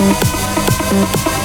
Música